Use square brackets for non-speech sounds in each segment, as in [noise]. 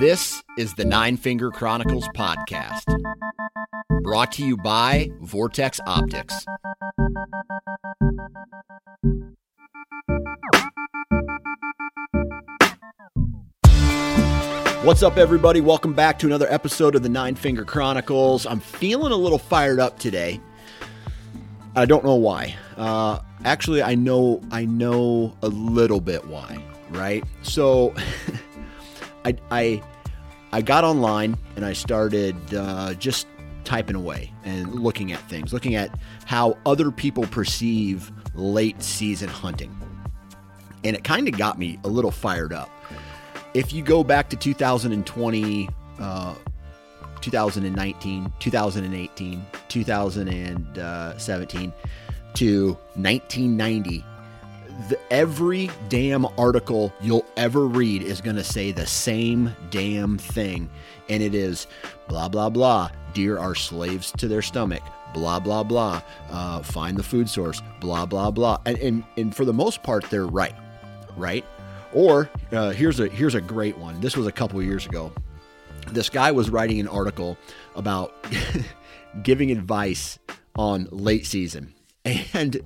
This is the Nine Finger Chronicles podcast, brought to you by Vortex Optics. What's up, everybody? Welcome back to another episode of the Nine Finger Chronicles. I'm feeling a little fired up today. I don't know why. Uh, actually, I know I know a little bit why. Right? So, [laughs] I I I got online and I started uh, just typing away and looking at things, looking at how other people perceive late season hunting, and it kind of got me a little fired up. If you go back to 2020, uh, 2019, 2018, 2017 to 1990, the, every damn article you'll ever read is going to say the same damn thing. And it is blah, blah, blah. Deer are slaves to their stomach. Blah, blah, blah. Uh, find the food source. Blah, blah, blah. And, and, and for the most part, they're right. Right? Or uh, here's a here's a great one. This was a couple years ago. This guy was writing an article about [laughs] giving advice on late season, and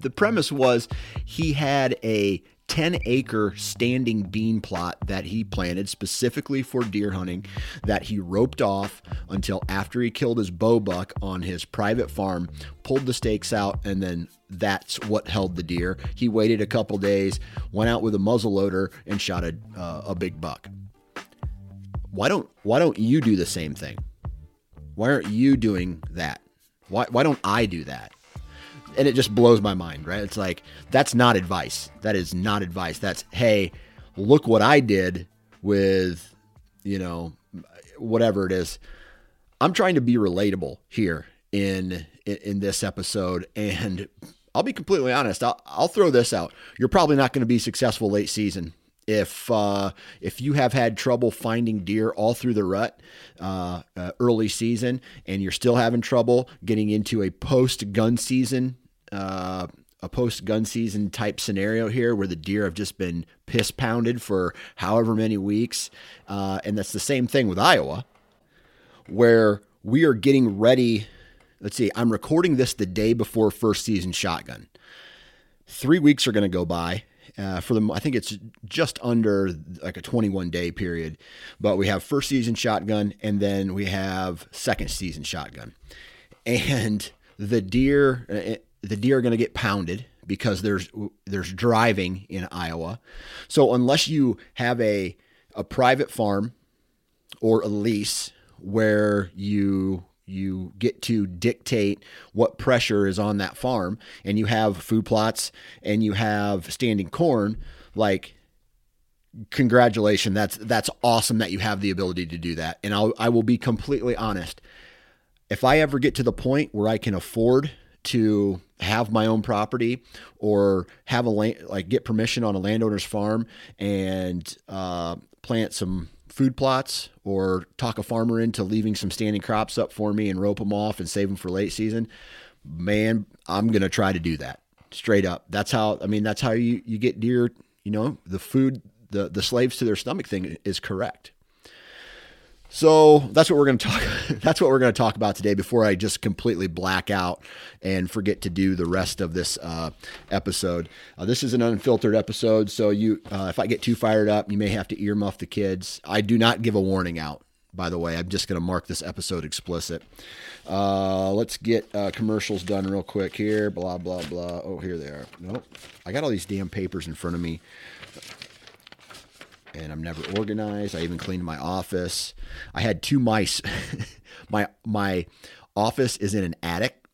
the premise was he had a 10 acre standing bean plot that he planted specifically for deer hunting that he roped off until after he killed his buck on his private farm, pulled the stakes out, and then that's what held the deer. He waited a couple days, went out with a muzzle loader, and shot a, uh, a big buck. Why don't why don't you do the same thing? Why aren't you doing that? Why why don't I do that? And it just blows my mind, right? It's like that's not advice. That is not advice. That's hey, look what I did with, you know, whatever it is. I'm trying to be relatable here in in, in this episode, and I'll be completely honest. I'll, I'll throw this out. You're probably not going to be successful late season if uh, if you have had trouble finding deer all through the rut uh, uh, early season and you're still having trouble getting into a post gun season uh, a post gun season type scenario here where the deer have just been piss pounded for however many weeks. Uh, and that's the same thing with Iowa, where we are getting ready. Let's see, I'm recording this the day before first season shotgun. Three weeks are going to go by. Uh, for the, I think it's just under like a 21 day period, but we have first season shotgun and then we have second season shotgun, and the deer uh, the deer are going to get pounded because there's there's driving in Iowa. So unless you have a a private farm or a lease where you you get to dictate what pressure is on that farm and you have food plots and you have standing corn like congratulations that's that's awesome that you have the ability to do that and I'll, I will be completely honest if I ever get to the point where I can afford to have my own property or have a land, like get permission on a landowner's farm and uh, plant some food plots or talk a farmer into leaving some standing crops up for me and rope them off and save them for late season. man, I'm gonna try to do that straight up. That's how I mean. That's how you you get deer. You know, the food, the the slaves to their stomach thing is correct. So that's what we're going to talk. [laughs] That's what we're going to talk about today. Before I just completely black out and forget to do the rest of this uh, episode. Uh, this is an unfiltered episode, so you, uh, if I get too fired up, you may have to earmuff the kids. I do not give a warning out. By the way, I'm just going to mark this episode explicit. Uh, let's get uh, commercials done real quick here. Blah blah blah. Oh, here they are. Nope. I got all these damn papers in front of me and I'm never organized. I even cleaned my office. I had two mice. [laughs] my my office is in an attic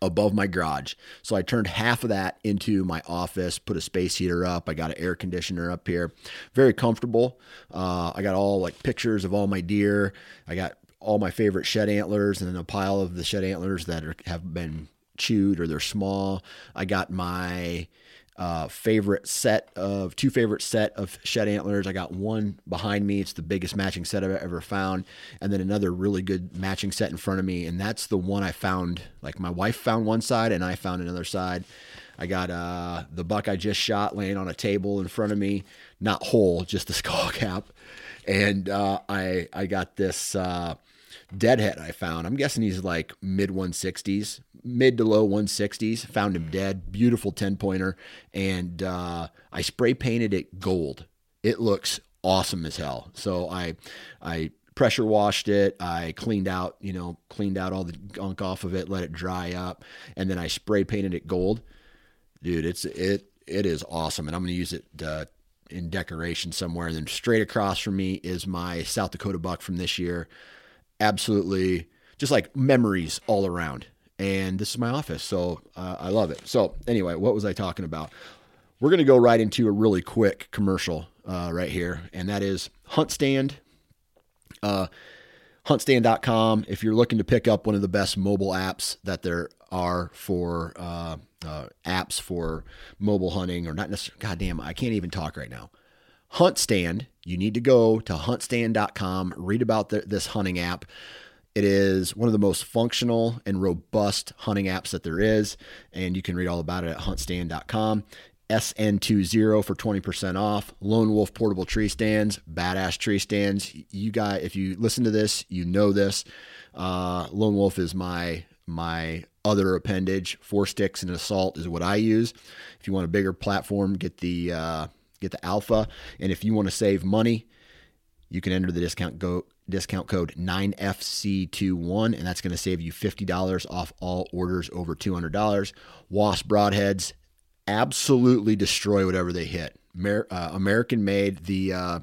above my garage. So I turned half of that into my office, put a space heater up. I got an air conditioner up here. Very comfortable. Uh, I got all like pictures of all my deer. I got all my favorite shed antlers and then a pile of the shed antlers that are, have been chewed or they're small. I got my uh, favorite set of two favorite set of shed antlers. I got one behind me. It's the biggest matching set I've ever found, and then another really good matching set in front of me. And that's the one I found. Like my wife found one side, and I found another side. I got uh, the buck I just shot laying on a table in front of me, not whole, just the [laughs] skull cap. And uh, I I got this uh, deadhead I found. I'm guessing he's like mid 160s, mid to low 160s. Found him dead. Beautiful 10 pointer. And uh, I spray painted it gold. It looks awesome as hell. So I, I pressure washed it. I cleaned out, you know, cleaned out all the gunk off of it, let it dry up, and then I spray painted it gold. Dude, it's it it is awesome, and I'm gonna use it uh, in decoration somewhere. And then straight across from me is my South Dakota buck from this year. Absolutely, just like memories all around and this is my office. So uh, I love it. So anyway, what was I talking about? We're to go right into a really quick commercial uh, right here, and that is HuntStand. Uh, huntstand.com. If you're looking to pick up one of the best mobile apps that there are for uh, uh, apps for mobile hunting, or not necessarily, goddamn, I can't even talk right now. HuntStand, you need to go to huntstand.com, read about the, this hunting app. It is one of the most functional and robust hunting apps that there is, and you can read all about it at huntstand.com. SN20 for 20% off. Lone Wolf portable tree stands, badass tree stands. You got if you listen to this, you know this. Uh, Lone Wolf is my my other appendage. Four sticks and an assault is what I use. If you want a bigger platform, get the uh, get the Alpha. And if you want to save money, you can enter the discount go discount code 9FC21, and that's going to save you $50 off all orders over $200. Wasp broadheads absolutely destroy whatever they hit. Uh, American made. The uh,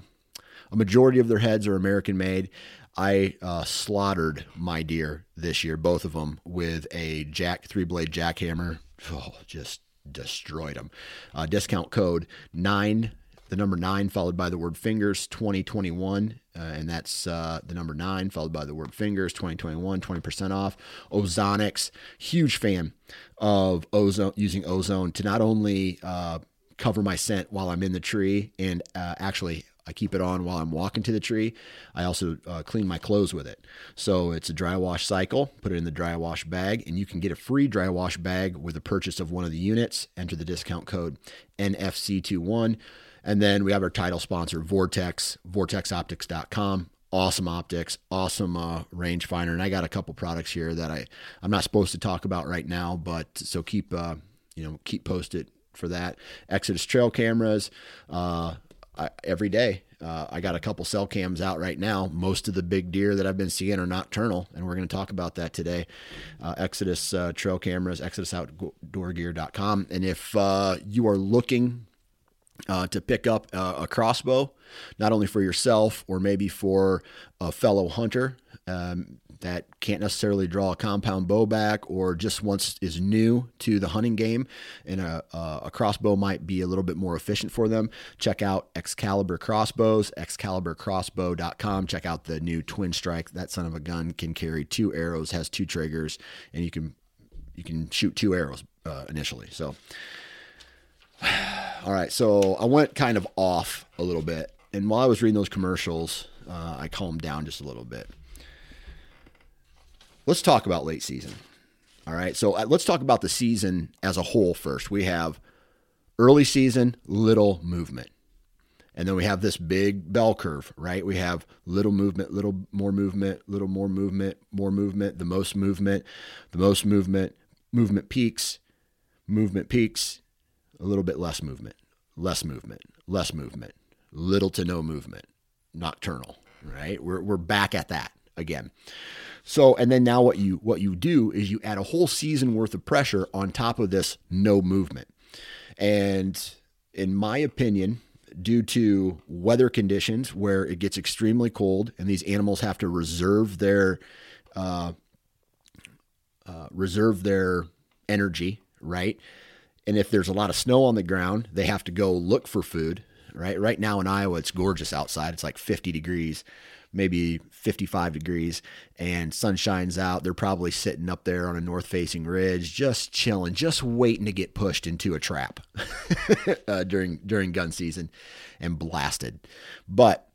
a majority of their heads are American made. I uh, slaughtered my deer this year, both of them, with a jack three blade jackhammer. Oh, just destroyed them. Uh, discount code nine the number nine followed by the word fingers 2021 uh, and that's uh, the number nine followed by the word fingers 2021 20% off ozonics huge fan of ozone using ozone to not only uh, cover my scent while i'm in the tree and uh, actually I keep it on while I'm walking to the tree. I also uh, clean my clothes with it. So it's a dry wash cycle. Put it in the dry wash bag, and you can get a free dry wash bag with the purchase of one of the units. Enter the discount code NFC21. And then we have our title sponsor, Vortex, vortexoptics.com. Awesome optics, awesome uh, rangefinder. And I got a couple products here that I, I'm not supposed to talk about right now, but so keep, uh, you know, keep posted for that. Exodus trail cameras, uh, Every day. Uh, I got a couple cell cams out right now. Most of the big deer that I've been seeing are nocturnal, and we're going to talk about that today. Uh, Exodus uh, trail cameras, exodusoutdoorgear.com. And if uh, you are looking uh, to pick up uh, a crossbow, not only for yourself or maybe for a fellow hunter um, that can't necessarily draw a compound bow back or just once is new to the hunting game and a, a crossbow might be a little bit more efficient for them. Check out Excalibur Crossbows, excaliburcrossbow.com. Check out the new Twin Strike. That son of a gun can carry two arrows, has two triggers, and you can you can shoot two arrows uh, initially. So [sighs] all right, so I went kind of off a little bit, and while I was reading those commercials, uh, I calmed down just a little bit. Let's talk about late season. All right. So uh, let's talk about the season as a whole first. We have early season, little movement. And then we have this big bell curve, right? We have little movement, little more movement, little more movement, more movement, the most movement, the most movement, movement peaks, movement peaks, a little bit less movement, less movement, less movement, little to no movement, nocturnal, right? We're, we're back at that again. So, and then now what you what you do is you add a whole season worth of pressure on top of this no movement. And in my opinion, due to weather conditions where it gets extremely cold and these animals have to reserve their uh, uh, reserve their energy, right? And if there's a lot of snow on the ground, they have to go look for food, right? Right now in Iowa, it's gorgeous outside. It's like 50 degrees maybe 55 degrees and sun shines out. They're probably sitting up there on a north facing ridge, just chilling, just waiting to get pushed into a trap [laughs] uh, during during gun season and blasted. But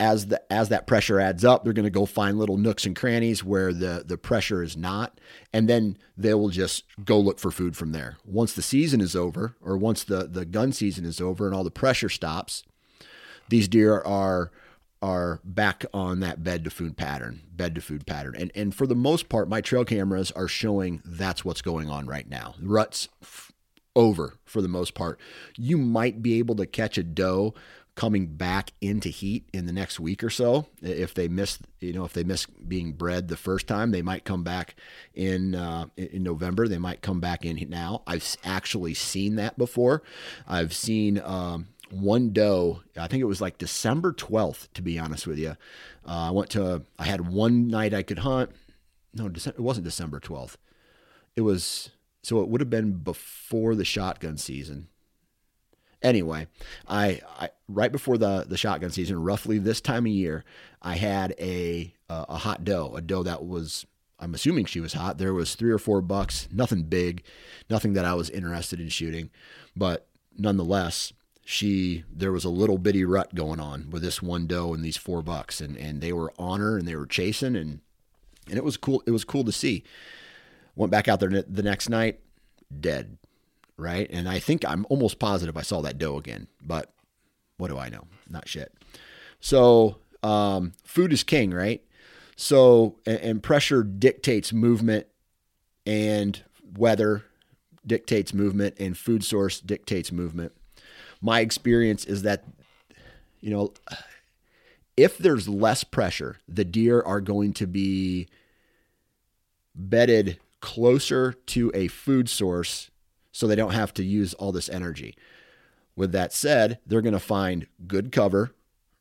as the as that pressure adds up, they're going to go find little nooks and crannies where the the pressure is not, and then they will just go look for food from there. Once the season is over, or once the the gun season is over and all the pressure stops, these deer are are back on that bed to food pattern, bed to food pattern. And and for the most part, my trail cameras are showing that's what's going on right now. Ruts f- over for the most part. You might be able to catch a doe coming back into heat in the next week or so. If they miss, you know, if they miss being bred the first time, they might come back in uh, in November. They might come back in now. I've actually seen that before. I've seen um, one doe. I think it was like December 12th, to be honest with you. Uh, I went to, I had one night I could hunt. No, it wasn't December 12th. It was, so it would have been before the shotgun season. Anyway, I, I right before the the shotgun season, roughly this time of year, I had a a hot doe, a doe that was I'm assuming she was hot. There was three or four bucks, nothing big, nothing that I was interested in shooting, but nonetheless, she there was a little bitty rut going on with this one doe and these four bucks and and they were on her and they were chasing and and it was cool it was cool to see. Went back out there the next night dead right? And i think i'm almost positive i saw that doe again but what do i know? Not shit. So um, food is king right? So and, and pressure dictates movement and weather dictates movement and food source dictates movement my experience is that, you know, if there's less pressure, the deer are going to be bedded closer to a food source so they don't have to use all this energy. With that said, they're going to find good cover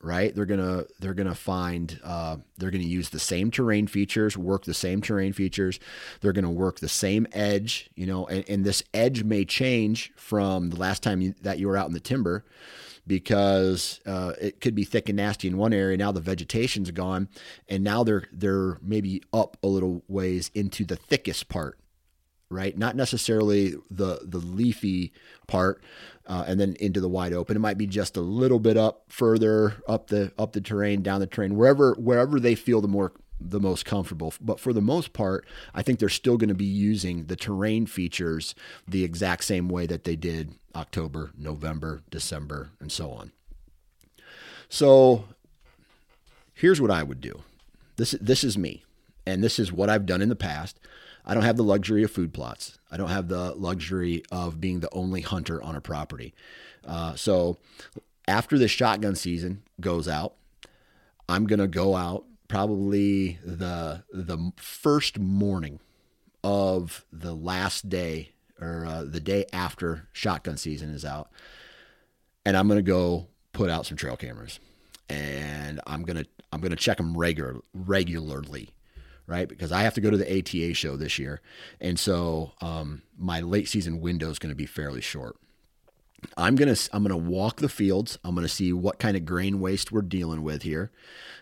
right? They're gonna they're gonna find uh, they're gonna use the same terrain features, work the same terrain features. They're gonna work the same edge, you know, and, and this edge may change from the last time you, that you were out in the timber because uh, it could be thick and nasty in one area. Now the vegetation's gone, and now they're they're maybe up a little ways into the thickest part right? Not necessarily the the leafy part, uh, and then into the wide open. It might be just a little bit up further up the up the terrain, down the terrain, wherever wherever they feel the more the most comfortable. But for the most part, I think they're still going to be using the terrain features the exact same way that they did October, November, December, and so on. So here's what I would do. This this is me, and this is what I've done in the past. I don't have the luxury of food plots. I don't have the luxury of being the only hunter on a property. Uh, so after this shotgun season goes out, I'm gonna go out probably the the first morning of the last day or uh, the day after shotgun season is out, and I'm gonna go put out some trail cameras, and I'm gonna I'm gonna check them regular regularly right? Because I have to go to the ATA show this year, and so um, my late season window is going to be fairly short. I'm gonna I'm gonna walk the fields. I'm gonna see what kind of grain waste we're dealing with here.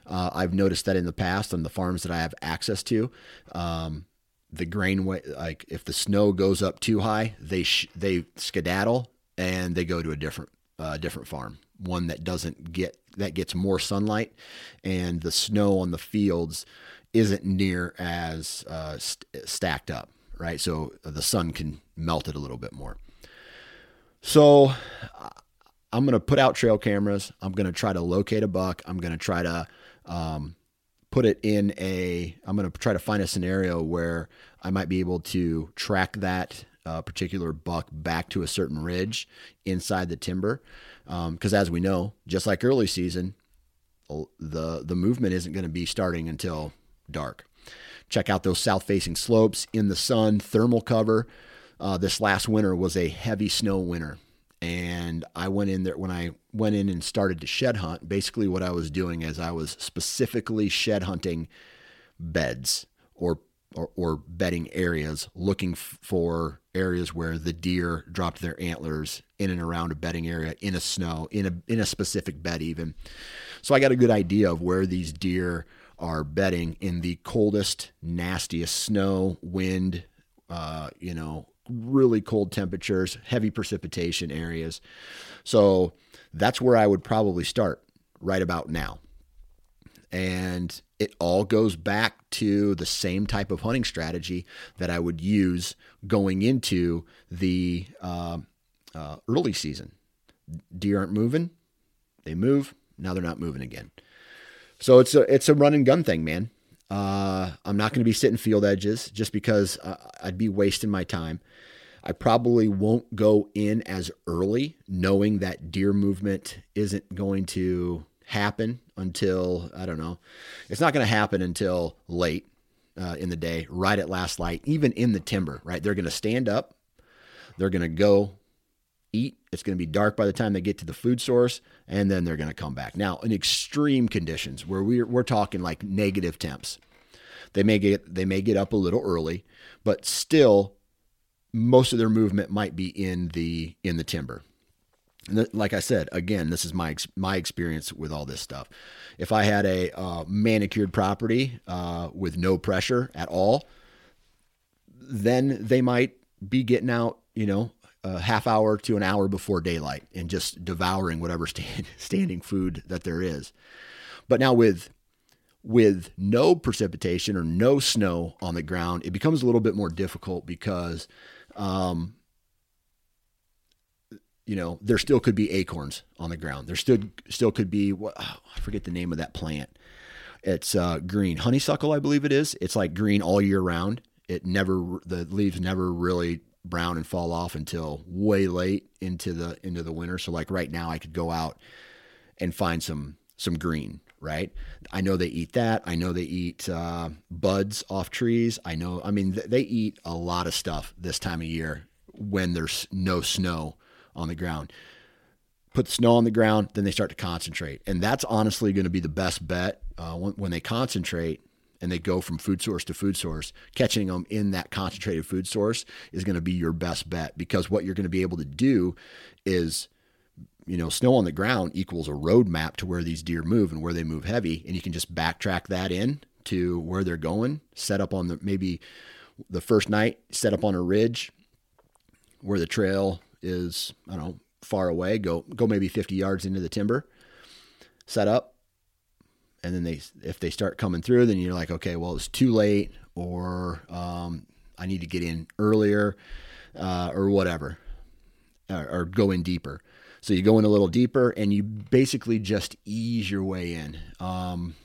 Uh, I've noticed that in the past on the farms that I have access to, um, the grain like if the snow goes up too high, they sh- they skedaddle and they go to a different uh, different farm, one that doesn't get that gets more sunlight, and the snow on the fields isn't near as uh, st- stacked up, right? So the sun can melt it a little bit more. So I'm going to put out trail cameras. I'm going to try to locate a buck. I'm going to try to um, put it in a, I'm going to try to find a scenario where I might be able to track that uh, particular buck back to a certain ridge inside the timber. Because um, as we know, just like early season, the the movement isn't going to be starting until dark. Check out those south facing slopes in the sun, thermal cover. Uh, this last winter was a heavy snow winter. And I went in there when I went in and started to shed hunt. Basically, what I was doing is I was specifically shed hunting beds or or, or bedding areas, looking f- for areas where the deer dropped their antlers in and around a bedding area in a snow in a in a specific bed even. So I got a good idea of where these deer are bedding in the coldest, nastiest snow, wind, uh, you know, really cold temperatures, heavy precipitation areas. So that's where I would probably start right about now. And it all goes back to the same type of hunting strategy that I would use going into the uh, uh, early season. Deer aren't moving, they move. Now they're not moving again. So it's a it's a run and gun thing, man. Uh, I'm not going to be sitting field edges just because uh, I'd be wasting my time. I probably won't go in as early, knowing that deer movement isn't going to happen until I don't know. It's not going to happen until late uh, in the day, right at last light, even in the timber. Right, they're going to stand up, they're going to go eat. It's going to be dark by the time they get to the food source, and then they're going to come back. Now, in extreme conditions where we're we're talking like negative temps, they may get they may get up a little early, but still, most of their movement might be in the in the timber like I said, again, this is my my experience with all this stuff. If I had a uh, manicured property uh, with no pressure at all, then they might be getting out, you know, a half hour to an hour before daylight and just devouring whatever [laughs] stand, standing food that there is. But now with with no precipitation or no snow on the ground, it becomes a little bit more difficult because um, you know, there still could be acorns on the ground. There still still could be what oh, I forget the name of that plant. It's uh, green honeysuckle, I believe it is. It's like green all year round. It never the leaves never really brown and fall off until way late into the into the winter. So like right now, I could go out and find some some green. Right, I know they eat that. I know they eat uh, buds off trees. I know. I mean, they eat a lot of stuff this time of year when there's no snow on the ground. Put the snow on the ground, then they start to concentrate. And that's honestly going to be the best bet uh, when, when they concentrate and they go from food source to food source, catching them in that concentrated food source is going to be your best bet because what you're going to be able to do is, you know, snow on the ground equals a roadmap to where these deer move and where they move heavy. And you can just backtrack that in to where they're going, set up on the maybe the first night, set up on a ridge where the trail is I don't know far away, go go maybe 50 yards into the timber, set up, and then they if they start coming through, then you're like, okay, well it's too late, or um, I need to get in earlier, uh, or whatever, or, or go in deeper. So you go in a little deeper, and you basically just ease your way in. Um,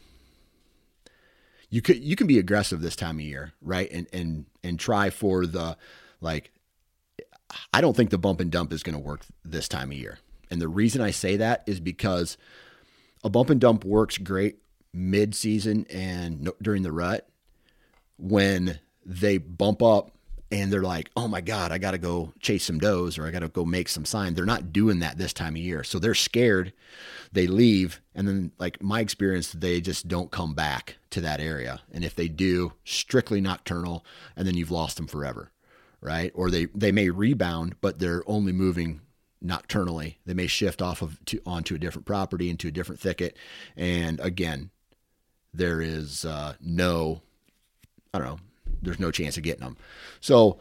you could you can be aggressive this time of year, right? And and and try for the like I don't think the bump and dump is going to work this time of year. And the reason I say that is because a bump and dump works great mid season and during the rut when they bump up and they're like, oh my God, I got to go chase some does or I got to go make some sign. They're not doing that this time of year. So they're scared. They leave. And then, like my experience, they just don't come back to that area. And if they do, strictly nocturnal, and then you've lost them forever right? Or they they may rebound, but they're only moving nocturnally. They may shift off of to, onto a different property into a different thicket, and again, there is uh, no, I don't know, there's no chance of getting them. So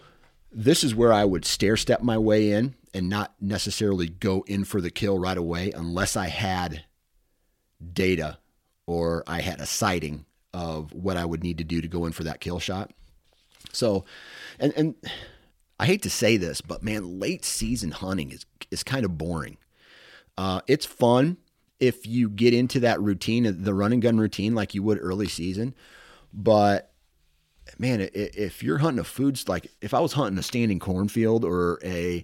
this is where I would stair step my way in and not necessarily go in for the kill right away unless I had data or I had a sighting of what I would need to do to go in for that kill shot. So, and and I hate to say this, but man, late season hunting is is kind of boring. Uh, it's fun if you get into that routine, the run and gun routine, like you would early season. But man, if you're hunting a foods like if I was hunting a standing cornfield or a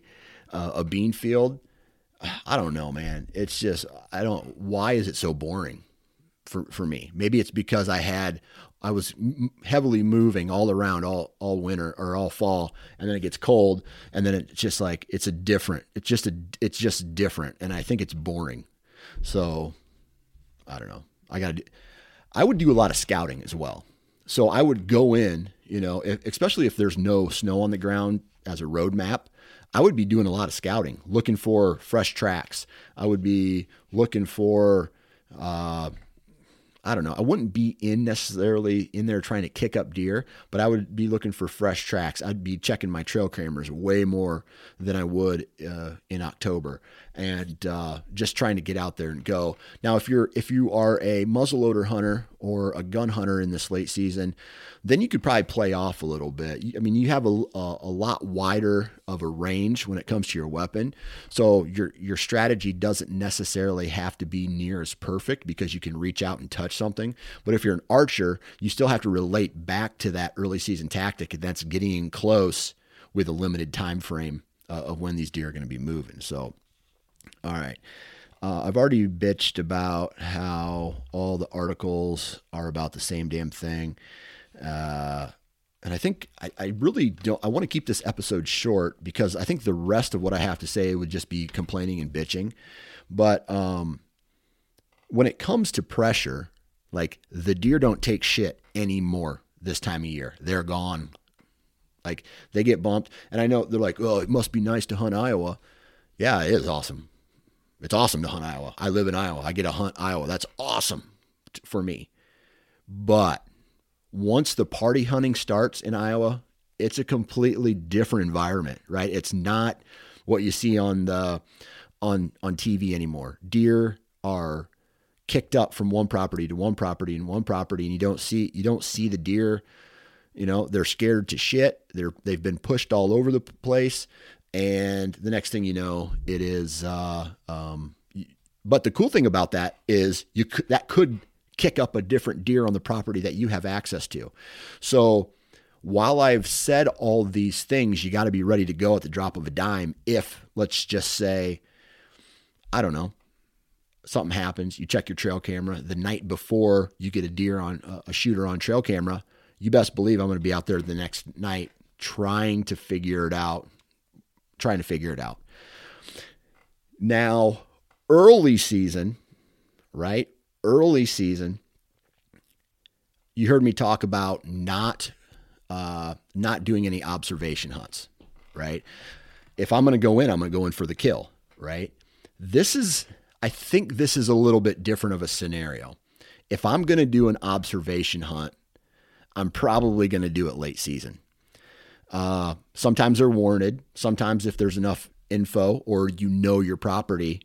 uh, a bean field, I don't know, man. It's just I don't. Why is it so boring for for me? Maybe it's because I had I was heavily moving all around all all winter or all fall, and then it gets cold, and then it's just like it's a different. It's just a it's just different, and I think it's boring. So I don't know. I got to. I would do a lot of scouting as well. So I would go in, you know, if, especially if there's no snow on the ground as a road map. I would be doing a lot of scouting, looking for fresh tracks. I would be looking for uh, I don't know. I wouldn't be in necessarily in there trying to kick up deer, but I would be looking for fresh tracks. I'd be checking my trail cameras way more than I would uh, in October, and uh, just trying to get out there and go. Now, if you're if you are a muzzleloader hunter or a gun hunter in this late season, then you could probably play off a little bit. I mean, you have a, a, a, lot wider of a range when it comes to your weapon. So your your strategy doesn't necessarily have to be near as perfect because you can reach out and touch something. But if you're an archer, you still have to relate back to that early season tactic, and that's getting close with a limited time frame uh, of when these deer are going to be moving. So, all right. Uh, I've already bitched about how all the articles are about the same damn thing. Uh, and I think I, I, really don't. I want to keep this episode short because I think the rest of what I have to say would just be complaining and bitching. But um, when it comes to pressure, like the deer don't take shit anymore this time of year. They're gone. Like they get bumped, and I know they're like, "Oh, it must be nice to hunt Iowa." Yeah, it is awesome. It's awesome to hunt Iowa. I live in Iowa. I get to hunt Iowa. That's awesome for me. But once the party hunting starts in Iowa, it's a completely different environment, right? It's not what you see on the on on TV anymore. Deer are kicked up from one property to one property and one property and you don't see you don't see the deer you know they're scared to shit they're they've been pushed all over the place and the next thing you know it is uh, um, but the cool thing about that is you could, that could kick up a different deer on the property that you have access to. So while I've said all these things, you got to be ready to go at the drop of a dime. If, let's just say, I don't know, something happens, you check your trail camera the night before you get a deer on a shooter on trail camera, you best believe I'm going to be out there the next night trying to figure it out, trying to figure it out. Now, early season, right? early season, you heard me talk about not uh, not doing any observation hunts, right? If I'm going to go in, I'm going to go in for the kill, right? This is, I think this is a little bit different of a scenario. If I'm going to do an observation hunt, I'm probably going to do it late season. Uh, sometimes they're warranted. Sometimes, if there's enough info or you know your property,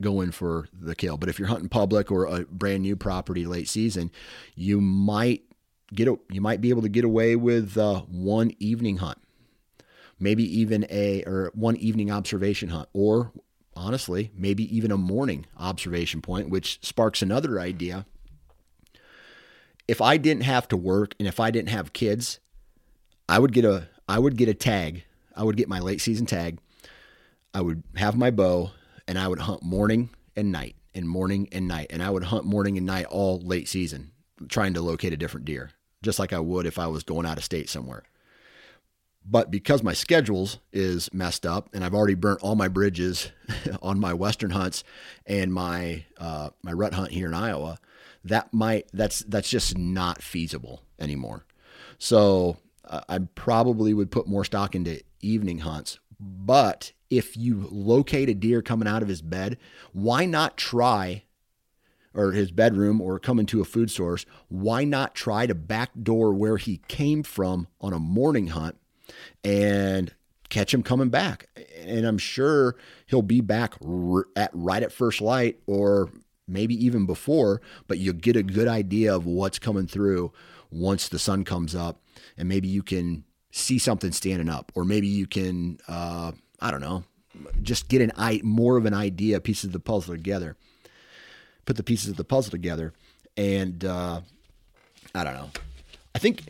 going for the kill. But if you're hunting public or a brand new property late season, you might get a, you might be able to get away with uh, one evening hunt, maybe even a or one evening observation hunt, or honestly, maybe even a morning observation point, which sparks another idea. If I didn't have to work and if I didn't have kids, I would get a I would get a tag. I would get my late season tag. I would have my bow and I would hunt morning and night and morning and night. And I would hunt morning and night all late season, trying to locate a different deer, just like I would if I was going out of state somewhere. But because my schedules is messed up and I've already burnt all my bridges [laughs] on my western hunts and my uh, my rut hunt here in Iowa, that might that's that's just not feasible anymore. So uh, I probably would put more stock into evening hunts. But if you locate a deer coming out of his bed, why not try or his bedroom or come into a food source, why not try to backdoor where he came from on a morning hunt and catch him coming back? And I'm sure he'll be back at right at first light or maybe even before, but you'll get a good idea of what's coming through once the sun comes up and maybe you can see something standing up, or maybe you can, uh, I don't know, just get an eye, more of an idea, pieces of the puzzle together. Put the pieces of the puzzle together, and uh, I don't know. I think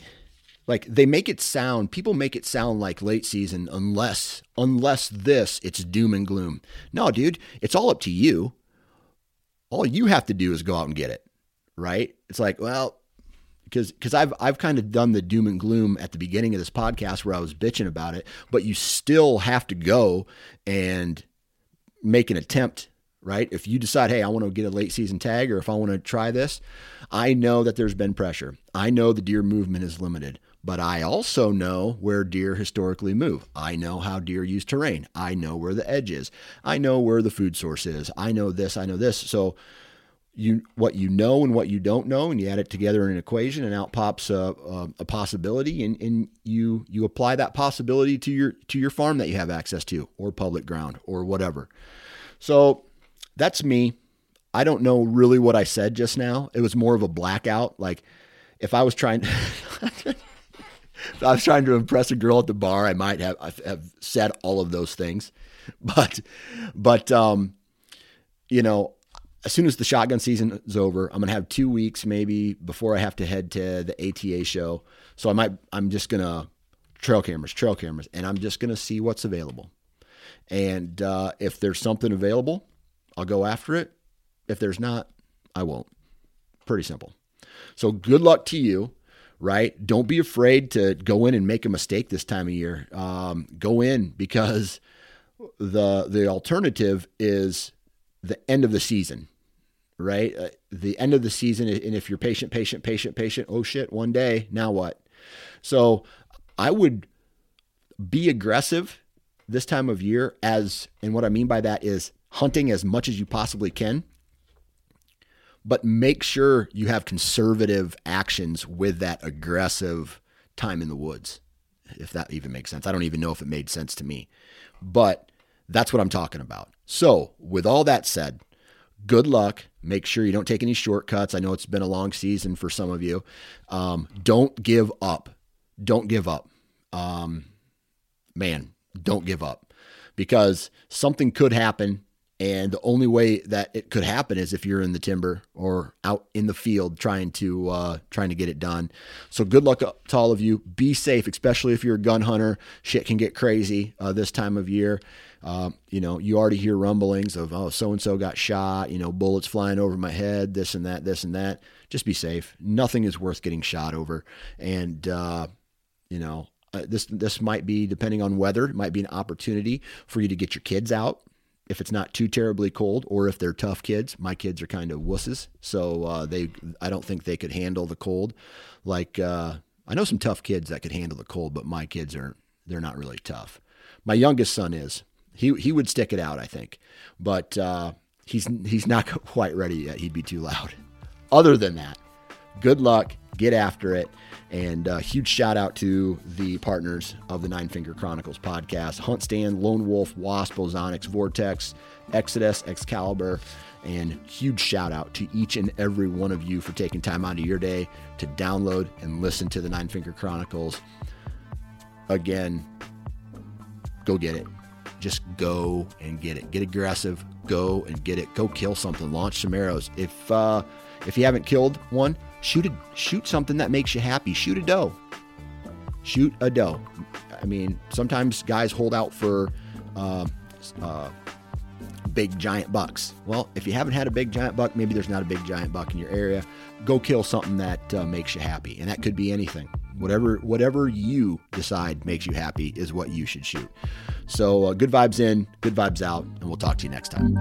like they make it sound people make it sound like late season unless unless this it's doom and gloom no dude it's all up to you all you have to do is go out and get it right it's like well because because I've I've kind of done the doom and gloom at the beginning of this podcast where I was bitching about it, but you still have to go and make an attempt, right? If you decide, hey, I want to get a late season tag, or if I want to try this, I know that there's been pressure. I know the deer movement is limited. But I also know where deer historically move. I know how deer use terrain. I know where the edge is. I know where the food source is. I know this. I know this. So you what you know and what you don't know, and you add it together in an equation, and out pops a, a, a possibility, and, and you you apply that possibility to your to your farm that you have access to, or public ground, or whatever. So that's me. I don't know really what I said just now. It was more of a blackout. Like if I was trying, [laughs] if I was trying to impress a girl at the bar, I might have I have said all of those things. [laughs] But but um, you know, as soon as the shotgun season is over, I'm gonna have two weeks maybe before I have to head to the ATA show. So I might I'm just gonna trail cameras, trail cameras, and I'm just gonna see what's available. And uh, if there's something available, I'll go after it. If there's not, I won't. Pretty simple. So good luck to you, right? Don't be afraid to go in and make a mistake this time of year. Um, go in because the the alternative is the end of the season, right? Uh, the end of the season, and if you're patient, patient, patient, patient, oh shit, one day, now what? So I would be aggressive this time of year as, and what I mean by that is hunting as much as you possibly can, but make sure you have conservative actions with that aggressive time in the woods, if that even makes sense. I don't even know if it made sense to me, but that's what I'm talking about. So, with all that said, good luck. Make sure you don't take any shortcuts. I know it's been a long season for some of you. Um, don't give up. Don't give up. Um, man, don't give up because something could happen. And the only way that it could happen is if you're in the timber or out in the field trying to uh, trying to get it done. So good luck to all of you. Be safe, especially if you're a gun hunter. Shit can get crazy uh, this time of year. Uh, you know, you already hear rumblings of, oh, so and so got shot, you know, bullets flying over my head, this and that, this and that. Just be safe. Nothing is worth getting shot over. And, uh, you know, uh, this this might be depending on weather. It might be an opportunity for you to get your kids out if it's not too terribly cold, or if they're tough kids. My kids are kind of wusses, so uh, they I don't think they could handle the cold. Like uh, I know some tough kids that could handle the cold, but my kids are they're not really tough. My youngest son is. He he would stick it out, I think, but uh, he's he's not [laughs] quite ready yet. He'd be too loud. Other than that, good luck. Get after it. And a uh, huge shout out to the partners of the Nine Finger Chronicles podcast HuntStand, Lone Wolf, Wasp, Ozonics, Vortex, Exodus, Excalibur. And huge shout out to each and every one of you for taking time out of your day to download and listen to the Nine Finger Chronicles. Again, go get it. Just go and get it. Get aggressive. Go and get it. Go kill something. Launch some arrows. If uh, if you haven't killed one, shoot a shoot something that makes you happy. Shoot a doe. Shoot a doe. I mean, sometimes guys hold out for uh, uh, big giant bucks. Well, if you haven't had a big giant buck, maybe there's not a big giant buck in your area. Go kill something that uh, makes you happy, and that could be anything. Whatever whatever you decide makes you happy is what you should shoot. So uh, good vibes in, good vibes out, and we'll talk to you next time.